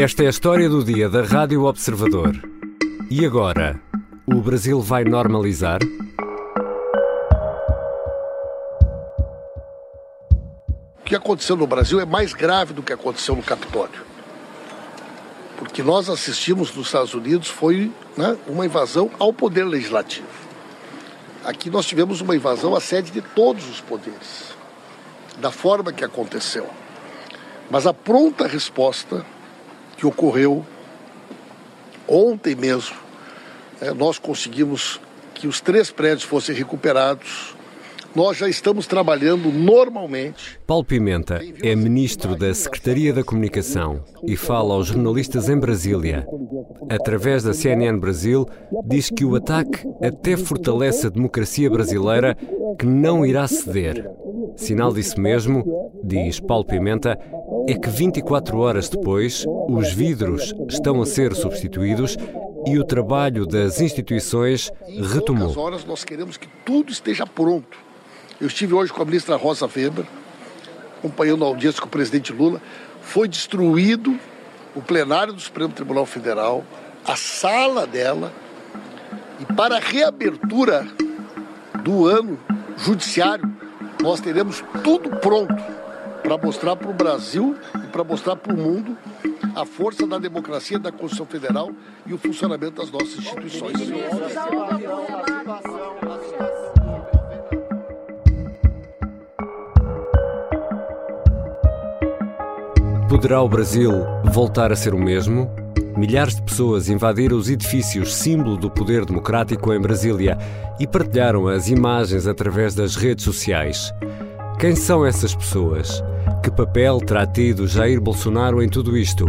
Esta é a história do dia da Rádio Observador. E agora, o Brasil vai normalizar? O que aconteceu no Brasil é mais grave do que aconteceu no Capitólio. Porque nós assistimos nos Estados Unidos foi né, uma invasão ao poder legislativo. Aqui nós tivemos uma invasão à sede de todos os poderes, da forma que aconteceu. Mas a pronta resposta que ocorreu ontem mesmo, é, nós conseguimos que os três prédios fossem recuperados. Nós já estamos trabalhando normalmente. Paulo Pimenta é ministro da Secretaria da Comunicação e fala aos jornalistas em Brasília. Através da CNN Brasil, diz que o ataque até fortalece a democracia brasileira, que não irá ceder. Sinal disso mesmo, diz Paulo Pimenta, é que 24 horas depois, os vidros estão a ser substituídos e o trabalho das instituições retomou. Em horas nós queremos que tudo esteja pronto. Eu estive hoje com a ministra Rosa Weber, acompanhando a audiência com o presidente Lula. Foi destruído o plenário do Supremo Tribunal Federal, a sala dela, e para a reabertura do ano judiciário, nós teremos tudo pronto para mostrar para o Brasil e para mostrar para o mundo a força da democracia, da Constituição Federal e o funcionamento das nossas instituições. Poderá o Brasil voltar a ser o mesmo? Milhares de pessoas invadiram os edifícios símbolo do poder democrático em Brasília e partilharam as imagens através das redes sociais. Quem são essas pessoas? Que papel terá tido Jair Bolsonaro em tudo isto?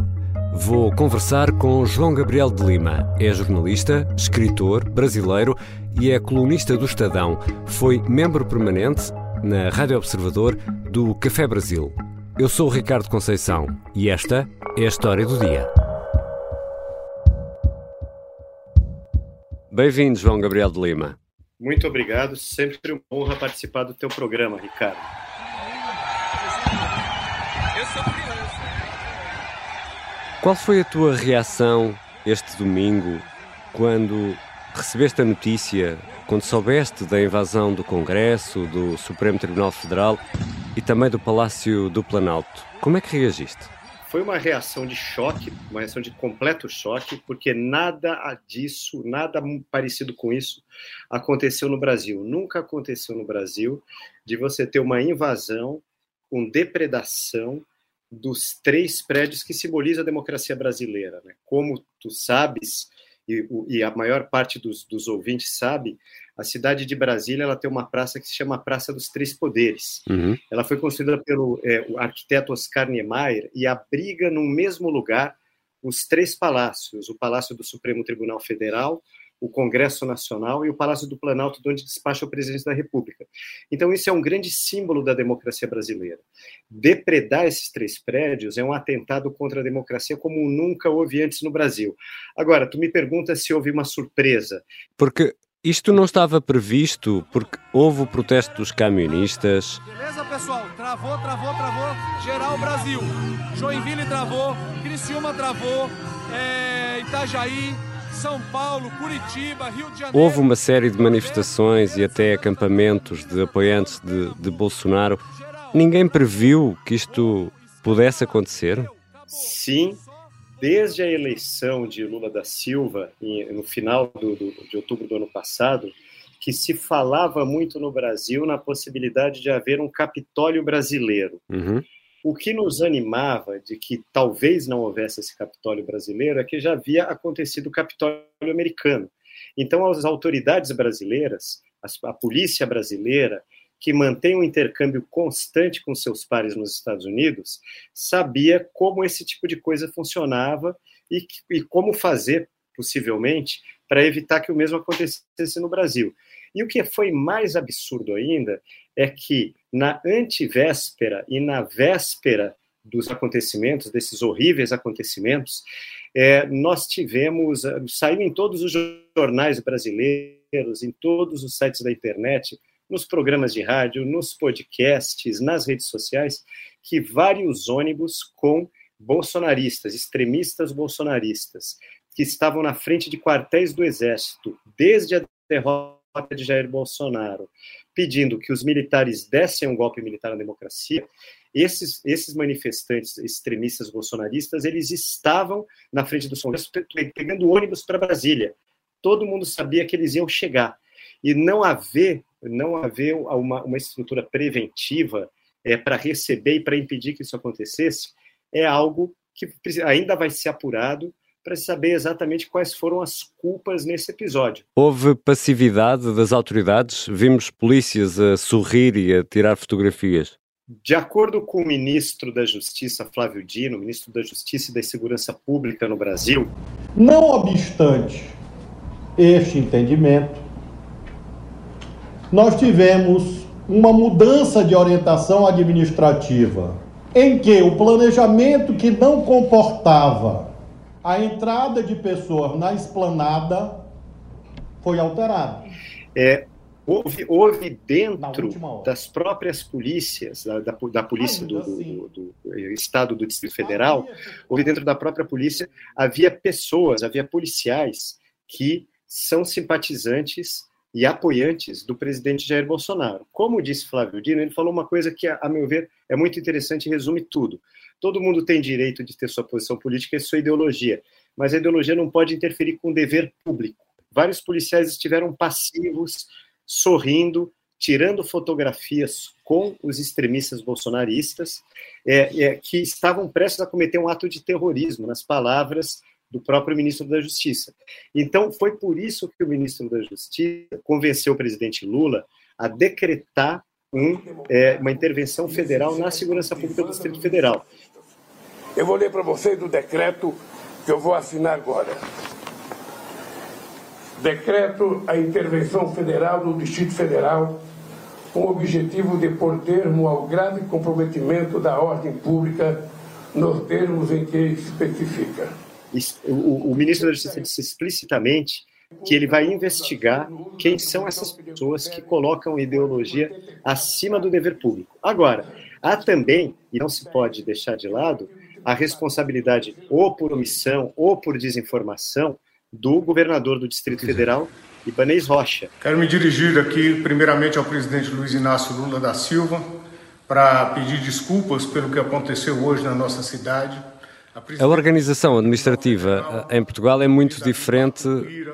Vou conversar com João Gabriel de Lima. É jornalista, escritor, brasileiro e é colunista do Estadão. Foi membro permanente na Rádio Observador do Café Brasil. Eu sou o Ricardo Conceição e esta é a história do dia. Bem-vindo, João Gabriel de Lima. Muito obrigado, sempre uma honra participar do teu programa, Ricardo. Qual foi a tua reação este domingo quando recebeste a notícia, quando soubeste da invasão do Congresso, do Supremo Tribunal Federal e também do Palácio do Planalto? Como é que reagiste? Foi uma reação de choque, uma reação de completo choque, porque nada disso, nada parecido com isso aconteceu no Brasil. Nunca aconteceu no Brasil de você ter uma invasão com depredação dos três prédios que simbolizam a democracia brasileira. Né? Como tu sabes, e, e a maior parte dos, dos, ouvintes sabe, a cidade de Brasília ela tem uma praça que se chama Praça dos Três Poderes. Uhum. Ela foi construída pelo é, arquiteto Oscar Niemeyer e abriga no mesmo lugar os três palácios: o Palácio do Supremo Tribunal Federal, o Congresso Nacional e o Palácio do Planalto, onde despacha o presidente da República. Então, isso é um grande símbolo da democracia brasileira. Depredar esses três prédios é um atentado contra a democracia como nunca houve antes no Brasil. Agora, tu me pergunta se houve uma surpresa. Porque isto não estava previsto, porque houve o protesto dos camionistas. Beleza, pessoal? Travou, travou, travou. Geral Brasil. Joinville travou, Criciúma travou, é, Itajaí, são Paulo, Curitiba, Rio de Janeiro. Houve uma série de manifestações e até acampamentos de apoiantes de, de Bolsonaro. Ninguém previu que isto pudesse acontecer? Sim, desde a eleição de Lula da Silva, no final do, do, de outubro do ano passado, que se falava muito no Brasil na possibilidade de haver um Capitólio brasileiro. Uhum. O que nos animava de que talvez não houvesse esse Capitólio brasileiro é que já havia acontecido o Capitólio americano. Então, as autoridades brasileiras, a polícia brasileira, que mantém um intercâmbio constante com seus pares nos Estados Unidos, sabia como esse tipo de coisa funcionava e, e como fazer, possivelmente, para evitar que o mesmo acontecesse no Brasil. E o que foi mais absurdo ainda é que na antivéspera e na véspera dos acontecimentos, desses horríveis acontecimentos, é, nós tivemos, eh, saiu em todos os jornais brasileiros, em todos os sites da internet, nos programas de rádio, nos podcasts, nas redes sociais, que vários ônibus com bolsonaristas, extremistas bolsonaristas, que estavam na frente de quartéis do Exército desde a derrota de Jair Bolsonaro, pedindo que os militares dessem um golpe militar na democracia, esses, esses manifestantes extremistas bolsonaristas, eles estavam na frente do Congresso pegando ônibus para Brasília. Todo mundo sabia que eles iam chegar. E não haver, não haver uma, uma estrutura preventiva é, para receber e para impedir que isso acontecesse, é algo que ainda vai ser apurado para saber exatamente quais foram as culpas nesse episódio. Houve passividade das autoridades? Vimos polícias a sorrir e a tirar fotografias. De acordo com o ministro da Justiça, Flávio Dino, ministro da Justiça e da Segurança Pública no Brasil. Não obstante este entendimento, nós tivemos uma mudança de orientação administrativa, em que o planejamento que não comportava a entrada de pessoas na esplanada foi alterada. É, houve, houve dentro das próprias polícias, da, da, da polícia do, assim. do, do, Estado do Distrito Federal, houve dentro da própria polícia, havia pessoas, havia policiais que são simpatizantes e apoiantes do presidente Jair Bolsonaro. Como disse Flávio Dino, ele falou uma coisa que, a meu ver, é muito interessante e resume tudo. Todo mundo tem direito de ter sua posição política e sua ideologia, mas a ideologia não pode interferir com o dever público. Vários policiais estiveram passivos, sorrindo, tirando fotografias com os extremistas bolsonaristas, é, é, que estavam prestes a cometer um ato de terrorismo, nas palavras do próprio ministro da Justiça. Então, foi por isso que o ministro da Justiça convenceu o presidente Lula a decretar um, é, uma intervenção federal na segurança pública do Distrito Federal. Eu vou ler para vocês o decreto que eu vou assinar agora. Decreto a intervenção federal no Distrito Federal com o objetivo de pôr termo ao grave comprometimento da ordem pública nos termos em que especifica o, o ministro da Justiça disse explicitamente que ele vai investigar quem são essas pessoas que colocam ideologia acima do dever público. Agora, há também, e não se pode deixar de lado, a responsabilidade ou por omissão ou por desinformação do governador do Distrito Federal, Ibanez Rocha. Quero me dirigir aqui, primeiramente, ao presidente Luiz Inácio Lula da Silva, para pedir desculpas pelo que aconteceu hoje na nossa cidade a organização administrativa eh, em Portugal é muito diferente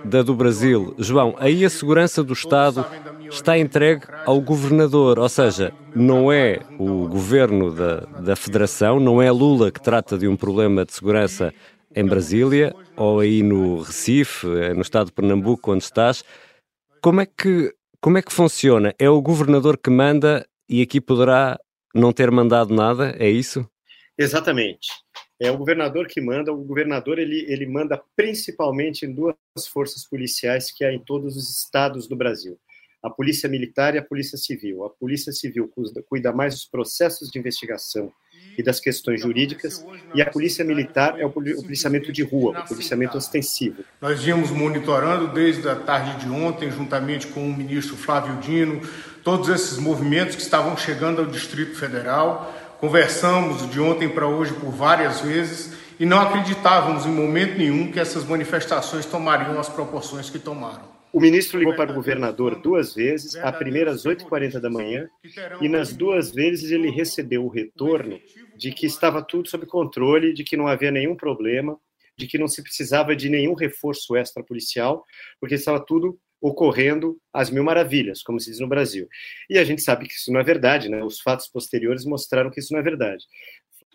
da do Brasil. João, aí a segurança do Estado está entregue ao governador, ou seja, não é o governo da, da Federação, não é Lula que trata de um problema de segurança em Brasília ou aí no Recife, eh, no estado de Pernambuco, onde estás. Como é que, como é que funciona? É o governador que manda e aqui poderá não ter mandado nada? É isso? Exatamente é o governador que manda. O governador ele, ele manda principalmente em duas forças policiais que há em todos os estados do Brasil: a Polícia Militar e a Polícia Civil. A Polícia Civil cuida mais dos processos de investigação e das questões jurídicas, e a Polícia Militar é o policiamento de rua, o policiamento ostensivo. Nós vimos monitorando desde a tarde de ontem, juntamente com o ministro Flávio Dino, todos esses movimentos que estavam chegando ao Distrito Federal Conversamos de ontem para hoje por várias vezes e não acreditávamos em momento nenhum que essas manifestações tomariam as proporções que tomaram. O ministro ligou para o governador duas vezes, a primeira às 8h40 da manhã, e nas duas vezes ele recebeu o retorno de que estava tudo sob controle, de que não havia nenhum problema, de que não se precisava de nenhum reforço extrapolicial, porque estava tudo ocorrendo às mil maravilhas, como se diz no Brasil. E a gente sabe que isso não é verdade, né? Os fatos posteriores mostraram que isso não é verdade.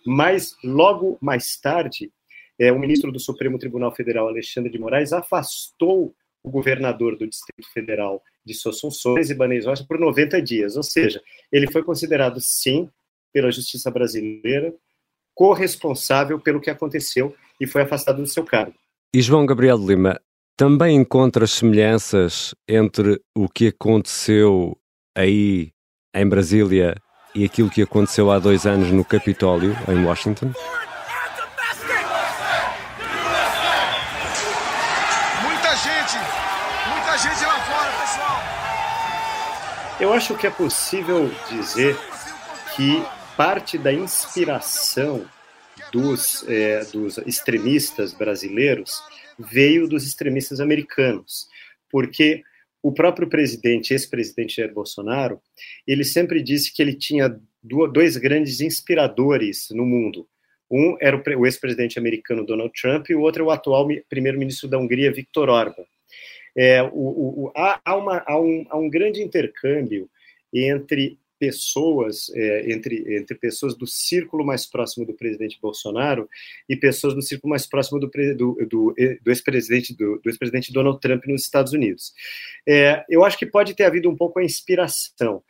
Mas logo mais tarde, é, o ministro do Supremo Tribunal Federal, Alexandre de Moraes, afastou o governador do Distrito Federal de suas funções, Ibanez Rocha, por 90 dias. Ou seja, ele foi considerado, sim, pela justiça brasileira, corresponsável pelo que aconteceu e foi afastado do seu cargo. E João Gabriel Lima, também encontras semelhanças entre o que aconteceu aí em Brasília e aquilo que aconteceu há dois anos no Capitólio, em Washington? Muita gente, muita gente lá fora, pessoal. Eu acho que é possível dizer que parte da inspiração dos, é, dos extremistas brasileiros veio dos extremistas americanos, porque o próprio presidente, ex-presidente Jair Bolsonaro, ele sempre disse que ele tinha dois grandes inspiradores no mundo. Um era o ex-presidente americano Donald Trump e o outro é o atual primeiro-ministro da Hungria, Viktor Orban. É, o, o, há, uma, há, um, há um grande intercâmbio entre pessoas é, entre, entre pessoas do círculo mais próximo do presidente Bolsonaro e pessoas do círculo mais próximo do, do, do, do ex-presidente do, do ex-presidente Donald Trump nos Estados Unidos. É, eu acho que pode ter havido um pouco a inspiração.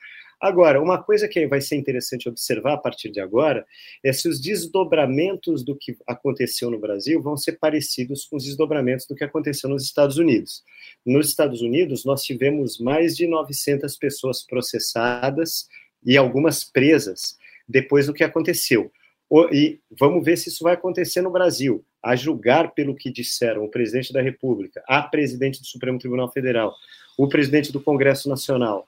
Agora, uma coisa que vai ser interessante observar a partir de agora é se os desdobramentos do que aconteceu no Brasil vão ser parecidos com os desdobramentos do que aconteceu nos Estados Unidos. Nos Estados Unidos, nós tivemos mais de 900 pessoas processadas e algumas presas depois do que aconteceu. E vamos ver se isso vai acontecer no Brasil. A julgar pelo que disseram o presidente da República, a presidente do Supremo Tribunal Federal, o presidente do Congresso Nacional,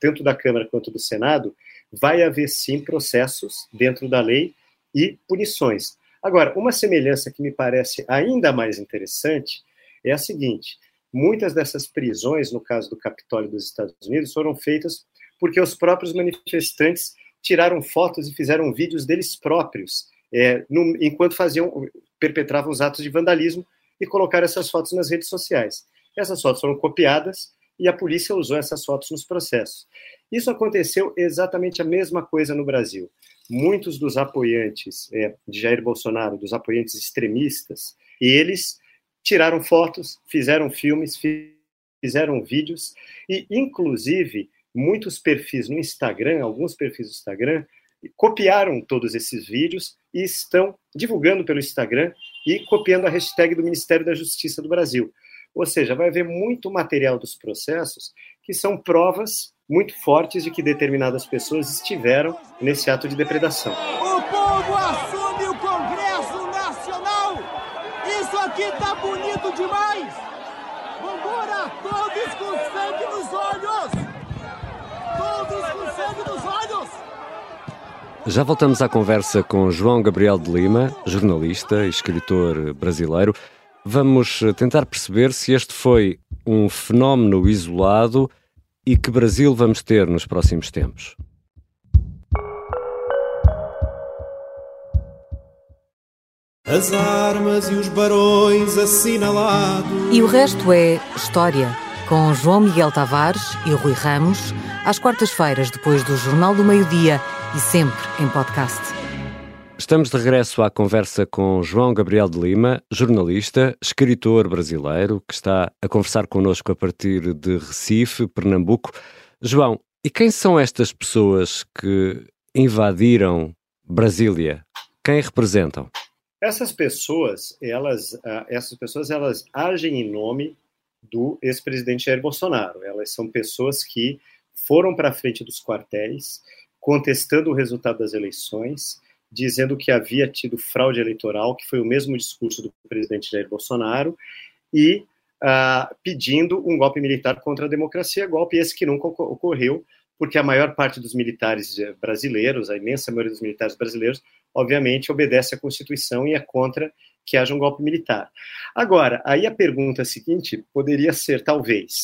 tanto da Câmara quanto do Senado, vai haver sim processos dentro da lei e punições. Agora, uma semelhança que me parece ainda mais interessante é a seguinte: muitas dessas prisões, no caso do Capitólio dos Estados Unidos, foram feitas porque os próprios manifestantes tiraram fotos e fizeram vídeos deles próprios, é, no, enquanto faziam, perpetravam os atos de vandalismo e colocaram essas fotos nas redes sociais. Essas fotos foram copiadas e a polícia usou essas fotos nos processos. Isso aconteceu exatamente a mesma coisa no Brasil. Muitos dos apoiantes é, de Jair Bolsonaro, dos apoiantes extremistas, eles tiraram fotos, fizeram filmes, fizeram vídeos e, inclusive, muitos perfis no Instagram, alguns perfis do Instagram, copiaram todos esses vídeos e estão divulgando pelo Instagram e copiando a hashtag do Ministério da Justiça do Brasil. Ou seja, vai haver muito material dos processos que são provas muito fortes de que determinadas pessoas estiveram nesse ato de depredação. O povo assume o Congresso Nacional! Isso aqui tá bonito demais! Vambora, todos com sangue nos olhos! Já voltamos à conversa com João Gabriel de Lima, jornalista e escritor brasileiro. Vamos tentar perceber se este foi um fenómeno isolado e que Brasil vamos ter nos próximos tempos. As armas e os barões assinalados. E o resto é história, com João Miguel Tavares e Rui Ramos às quartas-feiras, depois do Jornal do Meio-Dia e sempre em podcast. Estamos de regresso à conversa com João Gabriel de Lima, jornalista, escritor brasileiro, que está a conversar connosco a partir de Recife, Pernambuco. João, e quem são estas pessoas que invadiram Brasília? Quem representam? Essas pessoas, elas, ah, essas pessoas, elas agem em nome do ex-presidente Jair Bolsonaro. Elas são pessoas que foram para a frente dos quartéis, contestando o resultado das eleições, dizendo que havia tido fraude eleitoral, que foi o mesmo discurso do presidente Jair Bolsonaro, e uh, pedindo um golpe militar contra a democracia, golpe esse que nunca ocorreu, porque a maior parte dos militares brasileiros, a imensa maioria dos militares brasileiros, obviamente obedece à Constituição e é contra que haja um golpe militar. Agora, aí a pergunta seguinte poderia ser, talvez,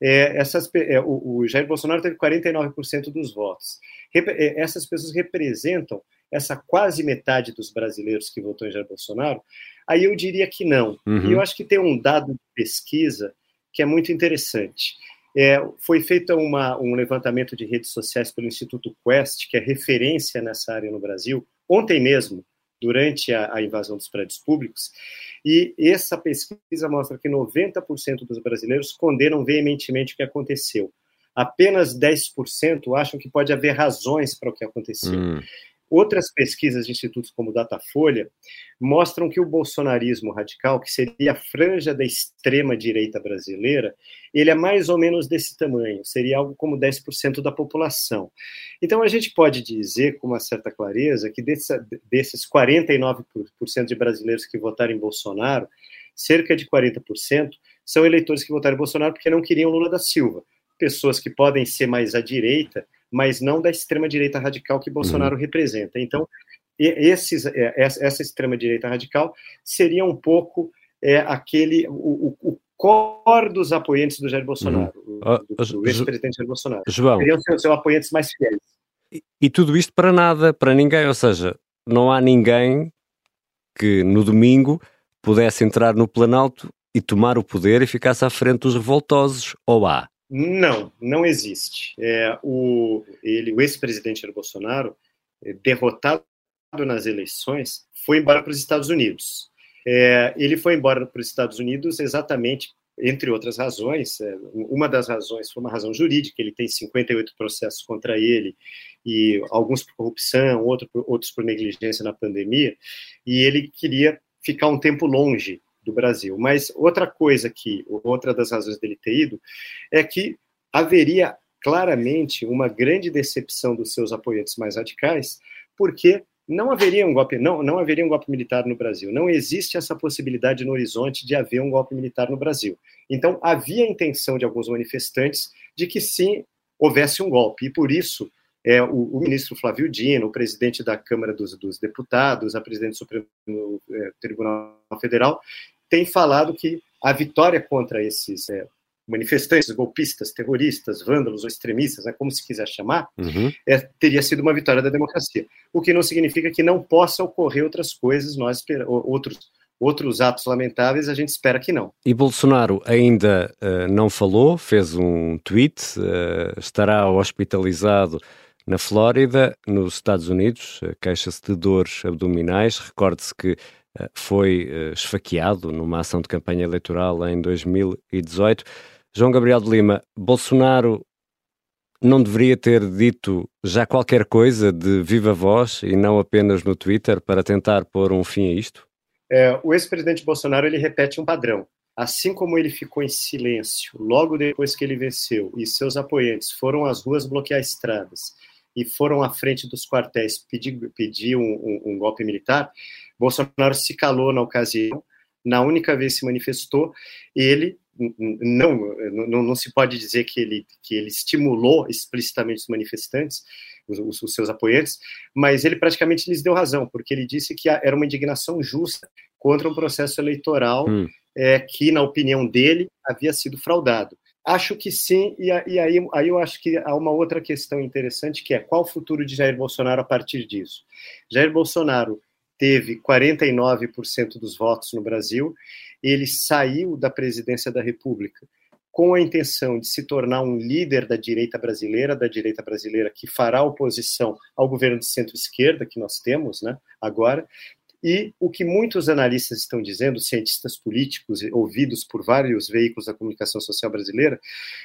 é, essas, é, o, o, Jair Bolsonaro teve 49% dos votos. É, essas pessoas representam essa quase metade dos brasileiros que votou em Jair Bolsonaro? Aí eu diria que não. Uhum. E eu acho que tem um dado de pesquisa que é muito interessante. É, foi feito uma, um levantamento de redes sociais pelo Instituto Quest, que é referência nessa área no Brasil, ontem mesmo, durante a, a, invasão dos prédios públicos, e essa pesquisa mostra que 90% dos brasileiros condenam veementemente o que aconteceu. Apenas 10% acham que pode haver razões para o que aconteceu. Hum. Outras pesquisas de institutos como Datafolha mostram que o bolsonarismo radical, que seria a franja da extrema direita brasileira, ele é mais ou menos desse tamanho, seria algo como 10% da população. Então a gente pode dizer com uma certa clareza que desses 49% de brasileiros que votaram em Bolsonaro, cerca de 40% são eleitores que votaram em Bolsonaro porque não queriam Lula da Silva. Pessoas que podem ser mais à direita, mas não da extrema-direita radical que Bolsonaro uhum. representa. Então, esses, é, essa extrema-direita radical seria um pouco é, aquele, o, o, core dos apoiantes do Jair Bolsonaro, uhum. do, do, do ex-presidente Jair Bolsonaro. João. Seriam seus, seus apoiantes mais fiéis. E, e tudo isto para nada, para ninguém, ou seja, não há ninguém que no domingo pudesse entrar no Planalto e tomar o poder e ficasse à frente dos revoltosos, ou há? Não, não existe. É, o, ele, o ex-presidente Jair Bolsonaro, é, derrotado nas eleições, foi embora para os Estados Unidos. É, ele foi embora para os Estados Unidos exatamente, entre outras razões. É, uma das razões foi uma razão jurídica, ele tem 58 processos contra ele, e alguns por corrupção, outros por negligência na pandemia, e ele queria ficar um tempo longe do Brasil. Mas outra coisa que, outra das razões dele ter ido, é que haveria claramente uma grande decepção dos seus apoiantes mais radicais, porque não haveria um golpe, não, não haveria um golpe militar no Brasil. Não existe essa possibilidade no horizonte de haver um golpe militar no Brasil. Então havia a intenção de alguns manifestantes de que sim houvesse um golpe e por isso é, o, o, ministro Flávio Dino, o presidente da Câmara dos, dos Deputados, a presidente do Supremo é, Tribunal Federal, tem falado que a vitória contra esses é, manifestantes, golpistas, terroristas, vândalos ou extremistas, né, como se quiser chamar, uhum. é, teria sido uma vitória da democracia. O que não significa que não possa ocorrer outras coisas, nós outros outros atos lamentáveis, a gente espera que não. E Bolsonaro ainda uh, não falou, fez um tweet, uh, estará hospitalizado na Flórida, nos Estados Unidos, uh, queixa-se de dores abdominais. Recorde-se que foi esfaqueado numa ação de campanha eleitoral em 2018. João Gabriel de Lima, Bolsonaro não deveria ter dito já qualquer coisa de viva voz e não apenas no Twitter para tentar pôr um fim a isto? É, o ex-presidente Bolsonaro ele repete um padrão. Assim como ele ficou em silêncio logo depois que ele venceu e seus apoiantes foram às ruas bloquear estradas e foram à frente dos quartéis pedir, pedir um, um, um golpe militar, Bolsonaro se calou na ocasião, na única vez se manifestou, ele não, não, não se pode dizer que ele, que ele estimulou explicitamente os manifestantes, os, os, seus apoiantes, mas ele praticamente lhes deu razão, porque ele disse que era uma indignação justa contra um processo eleitoral hum. é, que, na opinião dele, havia sido fraudado. Acho que sim, e, e aí, aí eu acho que há uma outra questão interessante, que é qual o futuro de Jair Bolsonaro a partir disso. Jair Bolsonaro teve 49% dos votos no Brasil, ele saiu da presidência da República com a intenção de se tornar um líder da direita brasileira, da direita brasileira que fará oposição ao governo de centro-esquerda que nós temos né, agora. E o que muitos analistas estão dizendo, cientistas políticos, ouvidos por vários veículos da comunicação social brasileira,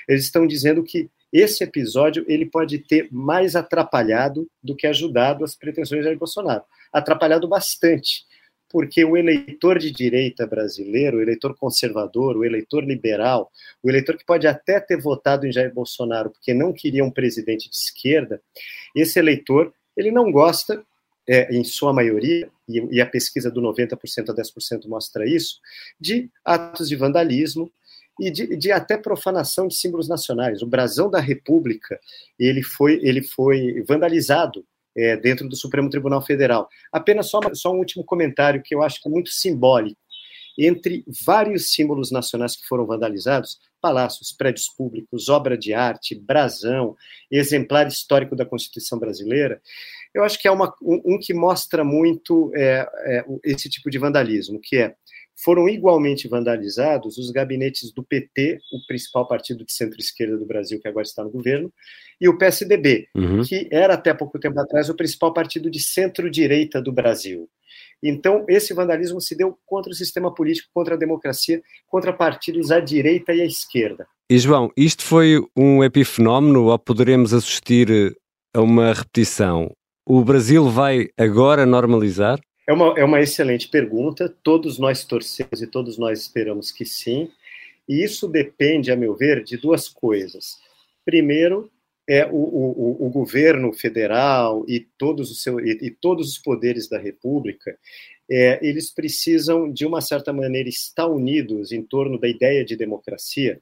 eles estão dizendo que esse episódio ele pode ter mais atrapalhado do que ajudado as pretensões de Jair Bolsonaro. Atrapalhado bastante porque o eleitor de direita brasileiro, o eleitor conservador, o eleitor liberal, o eleitor que pode até ter votado em Jair Bolsonaro porque não queria um presidente de esquerda, esse eleitor ele não gosta, é, em sua maioria, e, e a pesquisa do 90% a 10% mostra isso, de atos de vandalismo, e de, de, até profanação de símbolos nacionais. O brasão da República ele foi, ele foi vandalizado é, dentro do Supremo Tribunal Federal. Apenas só, só um último comentário que eu acho que é muito simbólico. Entre vários símbolos nacionais que foram vandalizados, palácios, prédios públicos, obra de arte, brasão, exemplar histórico da Constituição brasileira, eu acho que é uma, um, um que mostra muito é, é, esse tipo de vandalismo, que é foram igualmente vandalizados os gabinetes do PT, o principal partido de centro-esquerda do Brasil, que agora está no governo, e o PSDB, uhum. que era até pouco tempo atrás o principal partido de centro-direita do Brasil. Então, esse vandalismo se deu contra o sistema político, contra a democracia, contra partidos à direita e à esquerda. E João, isto foi um epifenómeno ou poderemos assistir a uma repetição? O Brasil vai agora normalizar? É uma, é uma excelente pergunta. Todos nós torcemos e todos nós esperamos que sim. E isso depende, a meu ver, de duas coisas. Primeiro, é o, o, o governo federal e todos, os seu, e, e todos os poderes da República, é, eles precisam, de uma certa maneira, estar unidos em torno da ideia de democracia.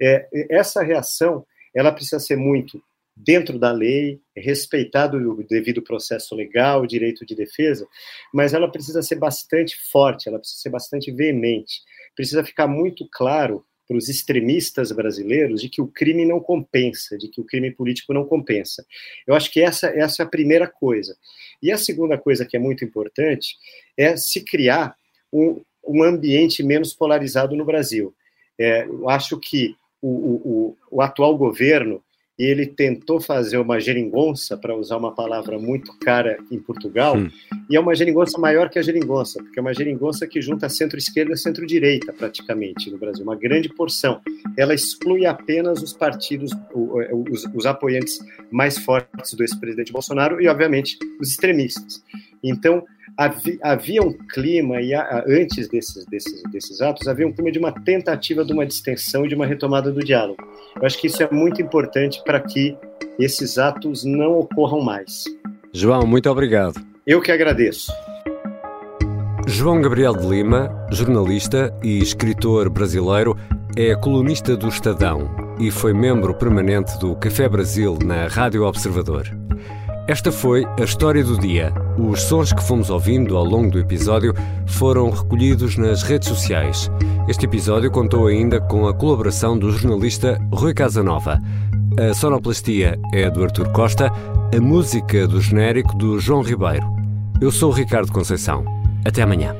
É, essa reação ela precisa ser muito dentro da lei, respeitado o devido processo legal, o direito de defesa, mas ela precisa ser bastante forte, ela precisa ser bastante veemente. Precisa ficar muito claro para os extremistas brasileiros de que o crime não compensa, de que o crime político não compensa. Eu acho que essa, essa é a primeira coisa. E a segunda coisa que é muito importante é se criar um, um ambiente menos polarizado no Brasil. É, eu acho que o, o, o atual governo ele tentou fazer uma geringonça, para usar uma palavra muito cara em Portugal, hum. e é uma geringonça maior que a geringonça, porque é uma geringonça que junta centro-esquerda e centro-direita, praticamente, no Brasil, uma grande porção. Ela exclui apenas os partidos, os, os apoiantes mais fortes do ex-presidente Bolsonaro e, obviamente, os extremistas. Então, havia, havia um clima, e a, antes desses, desses, desses atos, havia um clima de uma tentativa de uma distensão e de uma retomada do diálogo. Eu acho que isso é muito importante para que esses atos não ocorram mais. João, muito obrigado. Eu que agradeço. João Gabriel de Lima, jornalista e escritor brasileiro, é colunista do Estadão e foi membro permanente do Café Brasil na Rádio Observador. Esta foi a história do dia. Os sons que fomos ouvindo ao longo do episódio foram recolhidos nas redes sociais. Este episódio contou ainda com a colaboração do jornalista Rui Casanova. A sonoplastia é do Artur Costa, a música do genérico do João Ribeiro. Eu sou o Ricardo Conceição. Até amanhã.